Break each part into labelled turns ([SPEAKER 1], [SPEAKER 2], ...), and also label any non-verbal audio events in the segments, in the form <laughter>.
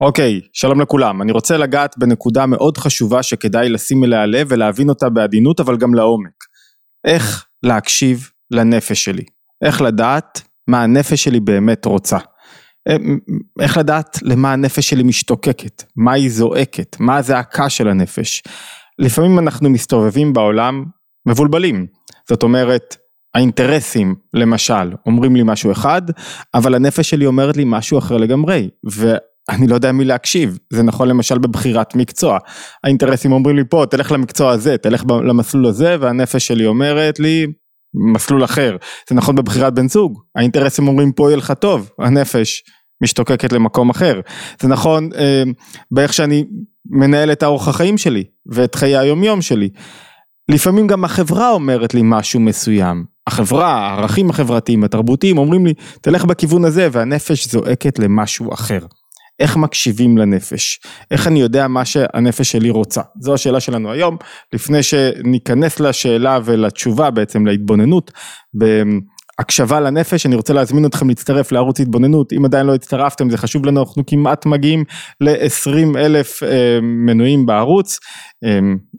[SPEAKER 1] אוקיי, שלום לכולם. אני רוצה לגעת בנקודה מאוד חשובה שכדאי לשים אליה לב ולהבין אותה בעדינות אבל גם לעומק. איך להקשיב לנפש שלי. איך לדעת מה הנפש שלי באמת רוצה. אה, איך לדעת למה הנפש שלי משתוקקת, מה היא זועקת, מה הזעקה של הנפש. לפעמים אנחנו מסתובבים בעולם מבולבלים. זאת אומרת, האינטרסים למשל אומרים לי משהו אחד, אבל הנפש שלי אומרת לי משהו אחר לגמרי. אני לא יודע מי להקשיב, זה נכון למשל בבחירת מקצוע. האינטרסים אומרים לי פה, תלך למקצוע הזה, תלך למסלול הזה, והנפש שלי אומרת לי, מסלול אחר. זה נכון בבחירת בן זוג, האינטרסים אומרים פה יהיה לך טוב, הנפש משתוקקת למקום אחר. זה נכון אה, באיך שאני מנהל את האורח החיים שלי, ואת חיי היומיום שלי. לפעמים גם החברה אומרת לי משהו מסוים. החברה, הערכים החברתיים, התרבותיים, אומרים לי, תלך בכיוון הזה, והנפש זועקת למשהו אחר. איך מקשיבים לנפש, איך אני יודע מה שהנפש שלי רוצה, זו השאלה שלנו היום, לפני שניכנס לשאלה ולתשובה בעצם להתבוננות הקשבה לנפש, אני רוצה להזמין אתכם להצטרף לערוץ התבוננות, אם עדיין לא הצטרפתם זה חשוב לנו, אנחנו כמעט מגיעים ל-20 אלף אה, מנויים בערוץ, אה,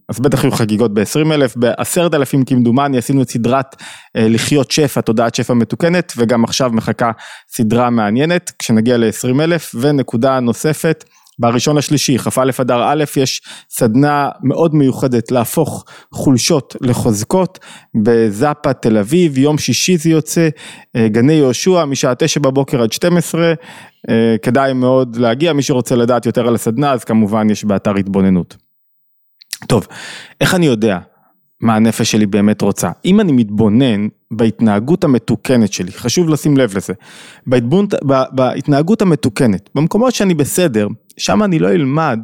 [SPEAKER 1] אז בטח יהיו חגיגות ב-20 אלף, בעשרת אלפים כמדומני עשינו את סדרת אה, לחיות שפע, תודעת שפע מתוקנת, וגם עכשיו מחכה סדרה מעניינת, כשנגיע ל-20 אלף, ונקודה נוספת, בראשון לשלישי, כ"א אדר א', יש סדנה מאוד מיוחדת להפוך חולשות לחוזקות בזאפה תל אביב, יום שישי זה יוצא, אה, גני יהושע משעה תשע בבוקר עד 12, אה, כדאי מאוד להגיע, מי שרוצה לדעת יותר על הסדנה אז כמובן יש באתר התבוננות. טוב, איך אני יודע מה הנפש שלי באמת רוצה. אם אני מתבונן בהתנהגות המתוקנת שלי, חשוב לשים לב לזה, בהתבונ... בהתנהגות המתוקנת, במקומות שאני בסדר, שם אני לא אלמד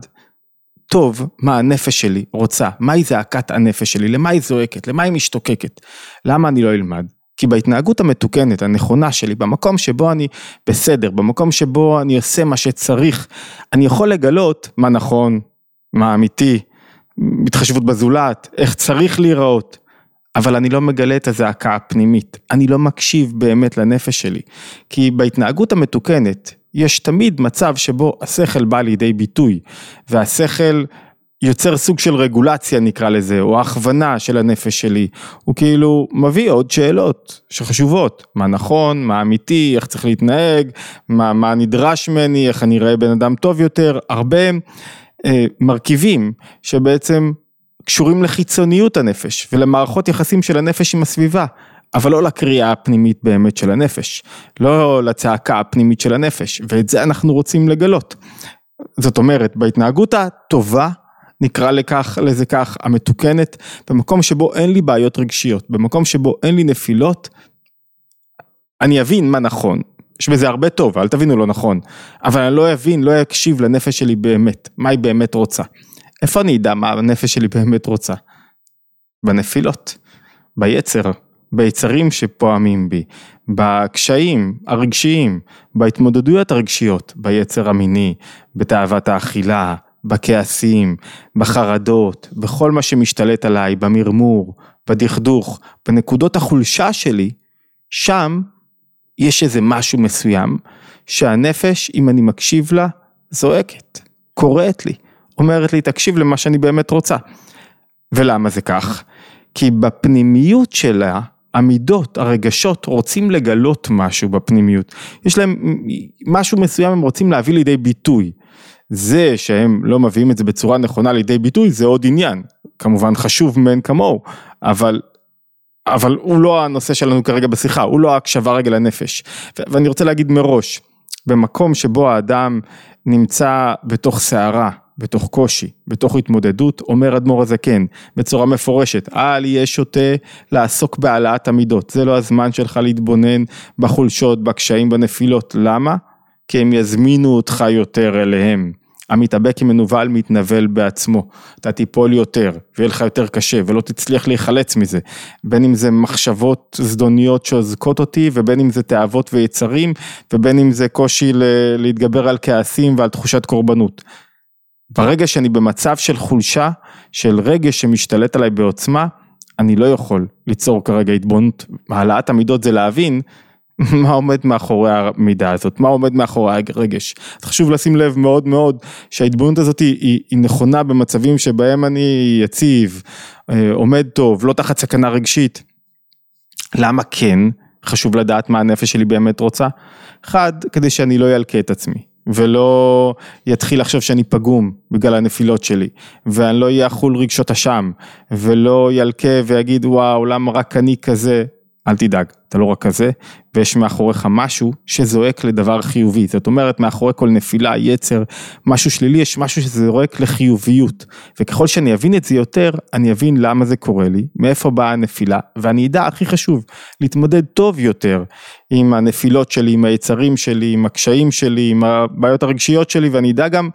[SPEAKER 1] טוב מה הנפש שלי רוצה, מהי זעקת הנפש שלי, למה היא זועקת, למה היא משתוקקת. למה אני לא אלמד? כי בהתנהגות המתוקנת, הנכונה שלי, במקום שבו אני בסדר, במקום שבו אני עושה מה שצריך, אני יכול לגלות מה נכון, מה אמיתי, התחשבות בזולת, איך צריך להיראות, אבל אני לא מגלה את הזעקה הפנימית, אני לא מקשיב באמת לנפש שלי, כי בהתנהגות המתוקנת יש תמיד מצב שבו השכל בא לידי ביטוי, והשכל יוצר סוג של רגולציה נקרא לזה, או הכוונה של הנפש שלי, הוא כאילו מביא עוד שאלות שחשובות, מה נכון, מה אמיתי, איך צריך להתנהג, מה, מה נדרש ממני, איך אני אראה בן אדם טוב יותר, הרבה מרכיבים שבעצם קשורים לחיצוניות הנפש ולמערכות יחסים של הנפש עם הסביבה, אבל לא לקריאה הפנימית באמת של הנפש, לא לצעקה הפנימית של הנפש, ואת זה אנחנו רוצים לגלות. זאת אומרת, בהתנהגות הטובה, נקרא לכך, לזה כך, המתוקנת, במקום שבו אין לי בעיות רגשיות, במקום שבו אין לי נפילות, אני אבין מה נכון, יש בזה הרבה טוב, אל תבינו לא נכון, אבל אני לא אבין, לא אקשיב לנפש שלי באמת, מה היא באמת רוצה. איפה אני אדע מה הנפש שלי באמת רוצה? בנפילות, ביצר, ביצרים שפועמים בי, בקשיים הרגשיים, בהתמודדויות הרגשיות, ביצר המיני, בתאוות האכילה, בכעסים, בחרדות, בכל מה שמשתלט עליי, במרמור, בדכדוך, בנקודות החולשה שלי, שם יש איזה משהו מסוים שהנפש, אם אני מקשיב לה, זועקת, קוראת לי, אומרת לי, תקשיב למה שאני באמת רוצה. ולמה זה כך? כי בפנימיות שלה, המידות, הרגשות, רוצים לגלות משהו בפנימיות. יש להם משהו מסוים הם רוצים להביא לידי ביטוי. זה שהם לא מביאים את זה בצורה נכונה לידי ביטוי זה עוד עניין, כמובן חשוב מאין כמוהו, אבל אבל הוא לא הנושא שלנו כרגע בשיחה, הוא לא ההקשבה רגע לנפש. ואני רוצה להגיד מראש, במקום שבו האדם נמצא בתוך סערה, בתוך קושי, בתוך התמודדות, אומר אדמו"ר הזקן בצורה מפורשת, אל יהיה שוטה לעסוק בהעלאת המידות, זה לא הזמן שלך להתבונן בחולשות, בקשיים, בנפילות, למה? כי הם יזמינו אותך יותר אליהם. המתאבק עם מנוול מתנבל בעצמו, אתה תיפול יותר ויהיה לך יותר קשה ולא תצליח להיחלץ מזה, בין אם זה מחשבות זדוניות שאוזקות אותי ובין אם זה תאוות ויצרים ובין אם זה קושי להתגבר על כעסים ועל תחושת קורבנות. ברגע שאני במצב של חולשה, של רגש שמשתלט עליי בעוצמה, אני לא יכול ליצור כרגע התבוננות, העלאת המידות זה להבין <laughs> מה עומד מאחורי המידה הזאת, מה עומד מאחורי הרגש. חשוב לשים לב מאוד מאוד שההתבוננות הזאת היא, היא, היא נכונה במצבים שבהם אני יציב, אה, עומד טוב, לא תחת סכנה רגשית. למה כן חשוב לדעת מה הנפש שלי באמת רוצה? אחד, כדי שאני לא ילקה את עצמי. ולא יתחיל לחשוב שאני פגום בגלל הנפילות שלי, ואני לא אהיה אכול רגשות אשם, ולא ילקה ויגיד וואו למה רק אני כזה, אל תדאג, אתה לא רק כזה, ויש מאחוריך משהו שזועק לדבר חיובי, זאת אומרת מאחורי כל נפילה, יצר, משהו שלילי, יש משהו שזועק לחיוביות, וככל שאני אבין את זה יותר, אני אבין למה זה קורה לי, מאיפה באה הנפילה, ואני אדע, הכי חשוב, להתמודד טוב יותר עם הנפילות שלי, עם היצרים שלי, עם הקשיים שלי, עם הבעיות הרגשיות שלי, ואני אדע גם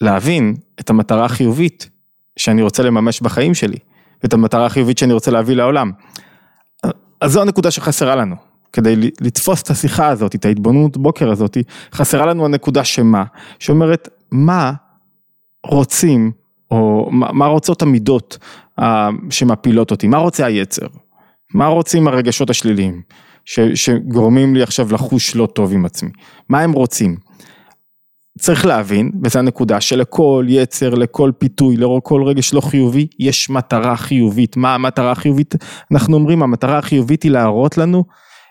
[SPEAKER 1] להבין את המטרה החיובית שאני רוצה לממש בחיים שלי, ואת המטרה החיובית שאני רוצה להביא לעולם. אז זו הנקודה שחסרה לנו. כדי לתפוס את השיחה הזאת, את ההתבוננות בוקר הזאת, חסרה לנו הנקודה שמה, שאומרת מה רוצים, או מה רוצות המידות שמפילות אותי, מה רוצה היצר, מה רוצים הרגשות השליליים, שגורמים לי עכשיו לחוש לא טוב עם עצמי, מה הם רוצים. צריך להבין, וזו הנקודה, שלכל יצר, לכל פיתוי, לכל רגש לא חיובי, יש מטרה חיובית. מה המטרה החיובית? אנחנו אומרים, המטרה החיובית היא להראות לנו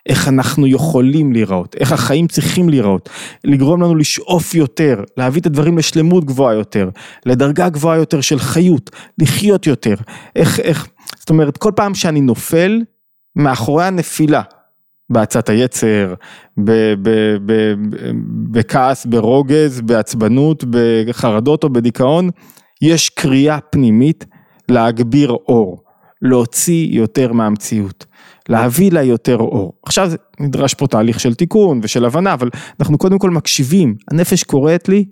[SPEAKER 1] איך אנחנו יכולים להיראות, איך החיים צריכים להיראות, לגרום לנו לשאוף יותר, להביא את הדברים לשלמות גבוהה יותר, לדרגה גבוהה יותר של חיות, לחיות יותר, איך, איך, זאת אומרת, כל פעם שאני נופל, מאחורי הנפילה, בעצת היצר, בכעס, ברוגז, בעצבנות, בחרדות או בדיכאון, יש קריאה פנימית להגביר אור, להוציא יותר מהמציאות, להביא לה יותר אור. עכשיו נדרש פה תהליך של תיקון ושל הבנה, אבל אנחנו קודם כל מקשיבים, הנפש קוראת לי,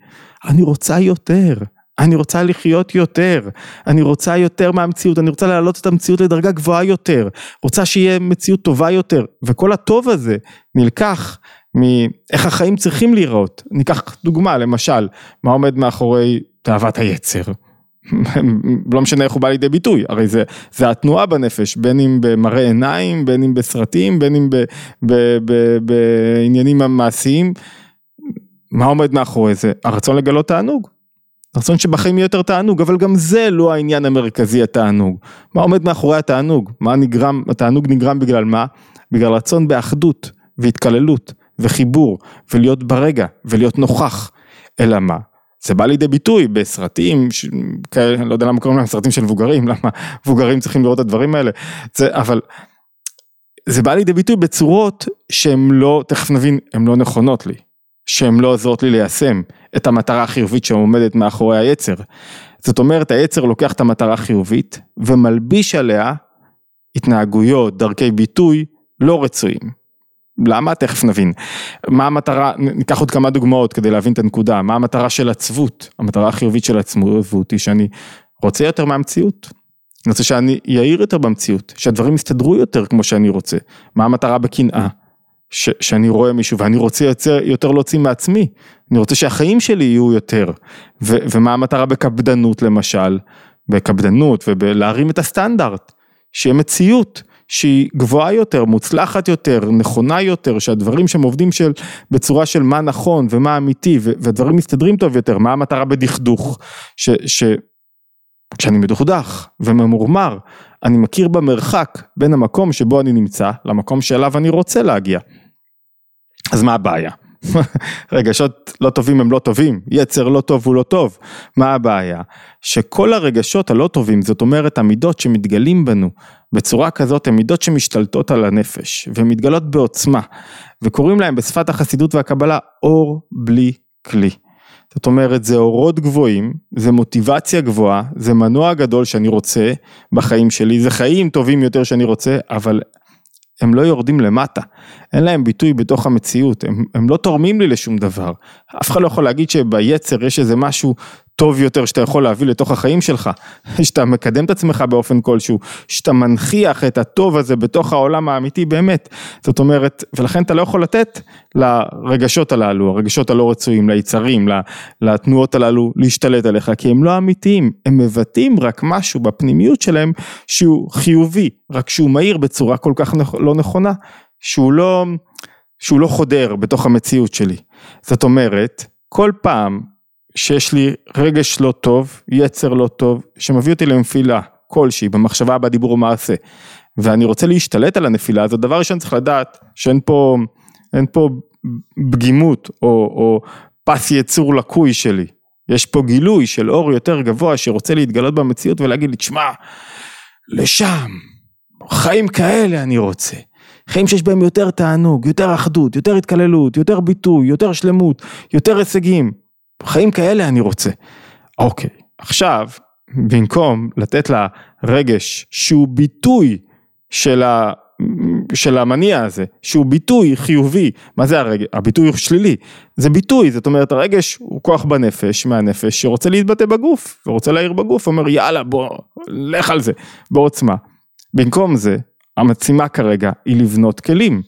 [SPEAKER 1] אני רוצה יותר. אני רוצה לחיות יותר, אני רוצה יותר מהמציאות, אני רוצה להעלות את המציאות לדרגה גבוהה יותר, רוצה שיהיה מציאות טובה יותר, וכל הטוב הזה נלקח מאיך החיים צריכים להיראות. ניקח דוגמה, למשל, מה עומד מאחורי תאוות היצר. <laughs> לא משנה איך הוא בא לידי ביטוי, הרי זה, זה התנועה בנפש, בין אם במראה עיניים, בין אם בסרטים, בין אם ב, ב, ב, בעניינים המעשיים. מה עומד מאחורי זה? הרצון לגלות תענוג. רצון שבחיים יהיה יותר תענוג, אבל גם זה לא העניין המרכזי התענוג. מה עומד מאחורי התענוג? מה נגרם, התענוג נגרם בגלל מה? בגלל רצון באחדות והתקללות וחיבור ולהיות ברגע ולהיות נוכח. אלא מה? זה בא לידי ביטוי בסרטים, ש... כאלה, לא יודע למה קוראים להם סרטים של מבוגרים, <laughs> למה מבוגרים צריכים לראות את הדברים האלה, זה, אבל זה בא לידי ביטוי בצורות שהן לא, תכף נבין, הן לא נכונות לי. שהן לא עוזרות לי ליישם את המטרה החיובית שעומדת מאחורי היצר. זאת אומרת היצר לוקח את המטרה החיובית ומלביש עליה התנהגויות, דרכי ביטוי לא רצויים. למה? תכף נבין. מה המטרה, ניקח עוד כמה דוגמאות כדי להבין את הנקודה, מה המטרה של עצבות, המטרה החיובית של עצבות היא שאני רוצה יותר מהמציאות. אני רוצה שאני יאיר יותר במציאות, שהדברים יסתדרו יותר כמו שאני רוצה. מה המטרה בקנאה? ש, שאני רואה מישהו ואני רוצה יותר, יותר להוציא מעצמי, אני רוצה שהחיים שלי יהיו יותר, ו, ומה המטרה בקפדנות למשל, בקפדנות ובלהרים את הסטנדרט, שיהיה מציאות שהיא גבוהה יותר, מוצלחת יותר, נכונה יותר, שהדברים שהם עובדים של, בצורה של מה נכון ומה אמיתי והדברים מסתדרים טוב יותר, מה המטרה בדכדוך, ש, ש, כשאני מדוכדך וממורמר, אני מכיר במרחק בין המקום שבו אני נמצא למקום שאליו אני רוצה להגיע. אז מה הבעיה? <laughs> רגשות לא טובים הם לא טובים, יצר לא טוב הוא לא טוב. מה הבעיה? שכל הרגשות הלא טובים, זאת אומרת המידות שמתגלים בנו בצורה כזאת, הן מידות שמשתלטות על הנפש ומתגלות בעוצמה, וקוראים להם בשפת החסידות והקבלה אור בלי כלי. זאת אומרת זה אורות גבוהים, זה מוטיבציה גבוהה, זה מנוע גדול שאני רוצה בחיים שלי, זה חיים טובים יותר שאני רוצה, אבל הם לא יורדים למטה, אין להם ביטוי בתוך המציאות, הם, הם לא תורמים לי לשום דבר. אף אחד לא יכול להגיד שביצר יש איזה משהו טוב יותר שאתה יכול להביא לתוך החיים שלך, שאתה מקדם את עצמך באופן כלשהו, שאתה מנכיח את הטוב הזה בתוך העולם האמיתי באמת. זאת אומרת, ולכן אתה לא יכול לתת לרגשות הללו, הרגשות הלא רצויים, ליצרים, לתנועות הללו להשתלט עליך, כי הם לא אמיתיים, הם מבטאים רק משהו בפנימיות שלהם שהוא חיובי, רק שהוא מהיר בצורה כל כך לא נכונה, שהוא לא, שהוא לא חודר בתוך המציאות שלי. זאת אומרת, כל פעם שיש לי רגש לא טוב, יצר לא טוב, שמביא אותי לנפילה כלשהי במחשבה, בדיבור ומעשה, ואני רוצה להשתלט על הנפילה הזאת, דבר ראשון צריך לדעת שאין פה, פה פגימות או, או פס יצור לקוי שלי, יש פה גילוי של אור יותר גבוה שרוצה להתגלות במציאות ולהגיד לי, תשמע, לשם, חיים כאלה אני רוצה. חיים שיש בהם יותר תענוג, יותר אחדות, יותר התקללות, יותר ביטוי, יותר שלמות, יותר הישגים. חיים כאלה אני רוצה. אוקיי, עכשיו, במקום לתת לה רגש שהוא ביטוי של, ה, של המניע הזה, שהוא ביטוי חיובי, מה זה הרגש? הביטוי הוא שלילי, זה ביטוי, זאת אומרת הרגש הוא כוח בנפש, מהנפש, שרוצה להתבטא בגוף, ורוצה להעיר בגוף, אומר יאללה בוא, לך על זה, בעוצמה. במקום זה, המשימה כרגע היא לבנות כלים,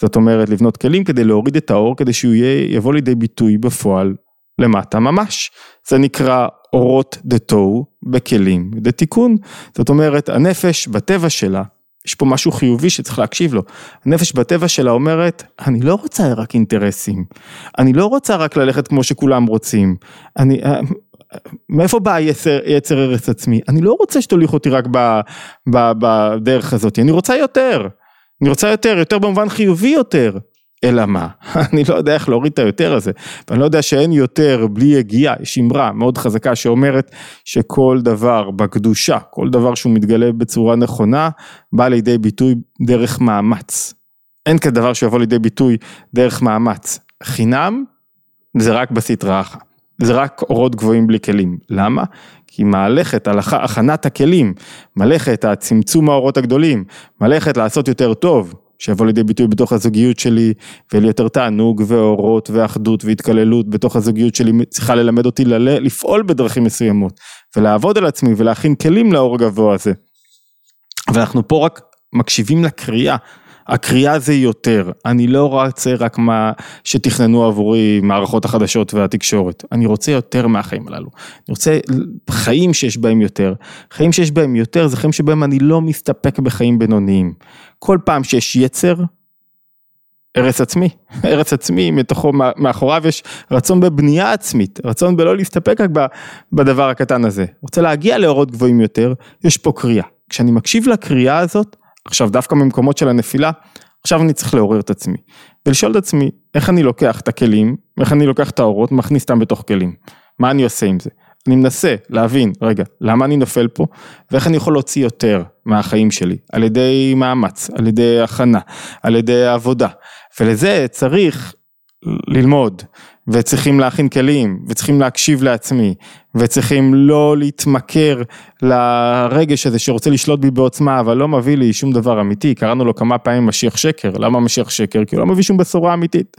[SPEAKER 1] זאת אומרת לבנות כלים כדי להוריד את האור, כדי שהוא יהיה, יבוא לידי ביטוי בפועל למטה ממש, זה נקרא אורות דה תוהו בכלים דה תיקון, זאת אומרת הנפש בטבע שלה, יש פה משהו חיובי שצריך להקשיב לו, הנפש בטבע שלה אומרת, אני לא רוצה רק אינטרסים, אני לא רוצה רק ללכת כמו שכולם רוצים, אני, אה, מאיפה בא יצר, יצר ארץ עצמי? אני לא רוצה שתוליך אותי רק ב, ב, בדרך הזאת, אני רוצה יותר, אני רוצה יותר, יותר במובן חיובי יותר, אלא מה? <laughs> אני לא יודע איך להוריד את היותר הזה, ואני לא יודע שאין יותר בלי יגיעה, יש אמרה מאוד חזקה שאומרת שכל דבר בקדושה, כל דבר שהוא מתגלה בצורה נכונה, בא לידי ביטוי דרך מאמץ. אין כדבר שיבוא לידי ביטוי דרך מאמץ. חינם זה רק בסטרא אחא. זה רק אורות גבוהים בלי כלים. למה? כי מהלכת על הכנת הכלים, מלאכת הצמצום האורות הגדולים, מלאכת לעשות יותר טוב, שיבוא לידי ביטוי בתוך הזוגיות שלי, ויהיה לי יותר תענוג ואורות ואחדות והתקללות בתוך הזוגיות שלי, צריכה ללמד אותי ל- לפעול בדרכים מסוימות, ולעבוד על עצמי ולהכין כלים לאור הגבוה הזה. ואנחנו פה רק מקשיבים לקריאה, הקריאה זה יותר, אני לא רוצה רק מה שתכננו עבורי מערכות החדשות והתקשורת, אני רוצה יותר מהחיים הללו, אני רוצה חיים שיש בהם יותר, חיים שיש בהם יותר זה חיים שבהם אני לא מסתפק בחיים בינוניים, כל פעם שיש יצר, ארץ עצמי, <laughs> ארץ עצמי, מתוכו, מאחוריו יש רצון בבנייה עצמית, רצון בלא להסתפק רק בדבר הקטן הזה, רוצה להגיע לאורות גבוהים יותר, יש פה קריאה, כשאני מקשיב לקריאה הזאת, עכשיו דווקא ממקומות של הנפילה, עכשיו אני צריך לעורר את עצמי, ולשאול את עצמי, איך אני לוקח את הכלים, איך אני לוקח את האורות, מכניס אותם בתוך כלים, מה אני עושה עם זה? אני מנסה להבין, רגע, למה אני נופל פה, ואיך אני יכול להוציא יותר מהחיים שלי, על ידי מאמץ, על ידי הכנה, על ידי עבודה, ולזה צריך ללמוד, וצריכים להכין כלים, וצריכים להקשיב לעצמי, וצריכים לא להתמכר לרגש הזה שרוצה לשלוט בי בעוצמה, אבל לא מביא לי שום דבר אמיתי, קראנו לו כמה פעמים משיח שקר, למה משיח שקר? כי הוא לא מביא שום בשורה אמיתית.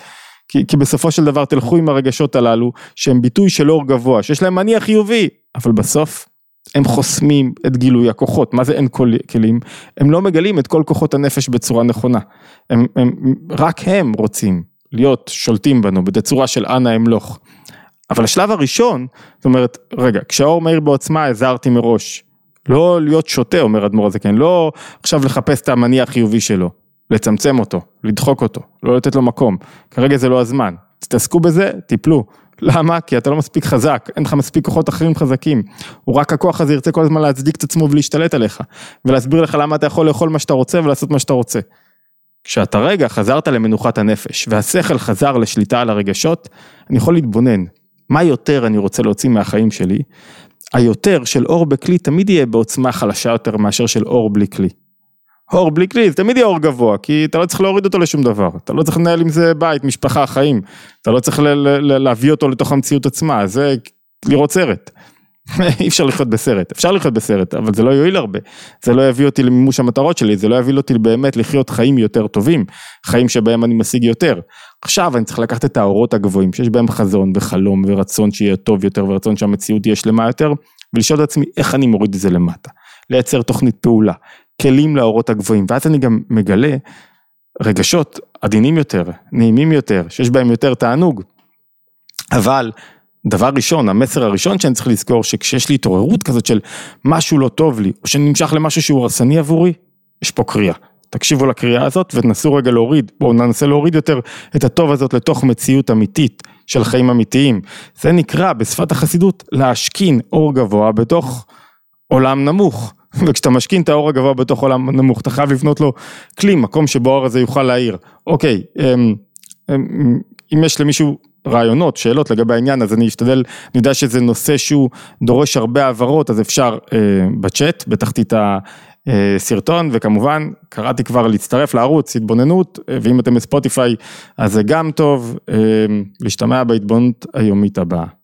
[SPEAKER 1] כי, כי בסופו של דבר תלכו עם הרגשות הללו, שהם ביטוי של אור גבוה, שיש להם מניע חיובי, אבל בסוף הם חוסמים את גילוי הכוחות, מה זה אין כל כלים? הם לא מגלים את כל כוחות הנפש בצורה נכונה, הם, הם, רק הם רוצים להיות שולטים בנו בתצורה של אנא אמלוך. אבל השלב הראשון, זאת אומרת, רגע, כשהאור מאיר בעוצמה הזהרתי מראש, לא להיות שוטה, אומר אדמו"ר הזקן, לא עכשיו לחפש את המניע החיובי שלו, לצמצם אותו, לדחוק אותו, לא לתת לו מקום, כרגע זה לא הזמן, תתעסקו בזה, תיפלו. למה? כי אתה לא מספיק חזק, אין לך מספיק כוחות אחרים חזקים. הוא רק הכוח הזה ירצה כל הזמן להצדיק את עצמו ולהשתלט עליך, ולהסביר לך למה אתה יכול לאכול מה שאתה רוצה ולעשות מה שאתה רוצה. כשאתה רגע חזרת למנוחת הנפש והשכל חזר לשליטה על הרגשות, אני יכול להתבונן, מה יותר אני רוצה להוציא מהחיים שלי, היותר של אור בכלי תמיד יהיה בעוצמה חלשה יותר מאשר של אור בלי כלי. אור בלי כלי זה תמיד יהיה אור גבוה, כי אתה לא צריך להוריד אותו לשום דבר, אתה לא צריך לנהל עם זה בית, משפחה, חיים, אתה לא צריך להביא אותו לתוך המציאות עצמה, זה לראות סרט. <laughs> אי אפשר לחיות בסרט, אפשר לחיות בסרט, אבל זה לא יועיל הרבה, זה לא יביא אותי למימוש המטרות שלי, זה לא יביא אותי באמת לחיות חיים יותר טובים, חיים שבהם אני משיג יותר. עכשיו אני צריך לקחת את האורות הגבוהים, שיש בהם חזון וחלום ורצון שיהיה טוב יותר ורצון שהמציאות תהיה שלמה יותר, ולשאול את עצמי איך אני מוריד את זה למטה. לייצר תוכנית פעולה, כלים לאורות הגבוהים, ואז אני גם מגלה רגשות עדינים יותר, נעימים יותר, שיש בהם יותר תענוג. אבל דבר ראשון, המסר הראשון שאני צריך לזכור, שכשיש לי התעוררות כזאת של משהו לא טוב לי, או שנמשך למשהו שהוא הרסני עבורי, יש פה קריאה. תקשיבו לקריאה הזאת ותנסו רגע להוריד, בואו ננסה להוריד יותר את הטוב הזאת לתוך מציאות אמיתית של חיים אמיתיים. זה נקרא בשפת החסידות להשכין אור גבוה בתוך עולם נמוך. <laughs> וכשאתה משכין את האור הגבוה בתוך עולם נמוך, אתה חייב לבנות לו כלי, מקום שבו האור הזה יוכל להאיר. אוקיי, אמ, אמ, אם יש למישהו רעיונות, שאלות לגבי העניין, אז אני אשתדל, אני יודע שזה נושא שהוא דורש הרבה העברות, אז אפשר אה, בצ'אט, בתחתית הסרטון, וכמובן, קראתי כבר להצטרף לערוץ, התבוננות, ואם אתם בספוטיפיי, אז זה גם טוב, אה, להשתמע בהתבוננות היומית הבאה.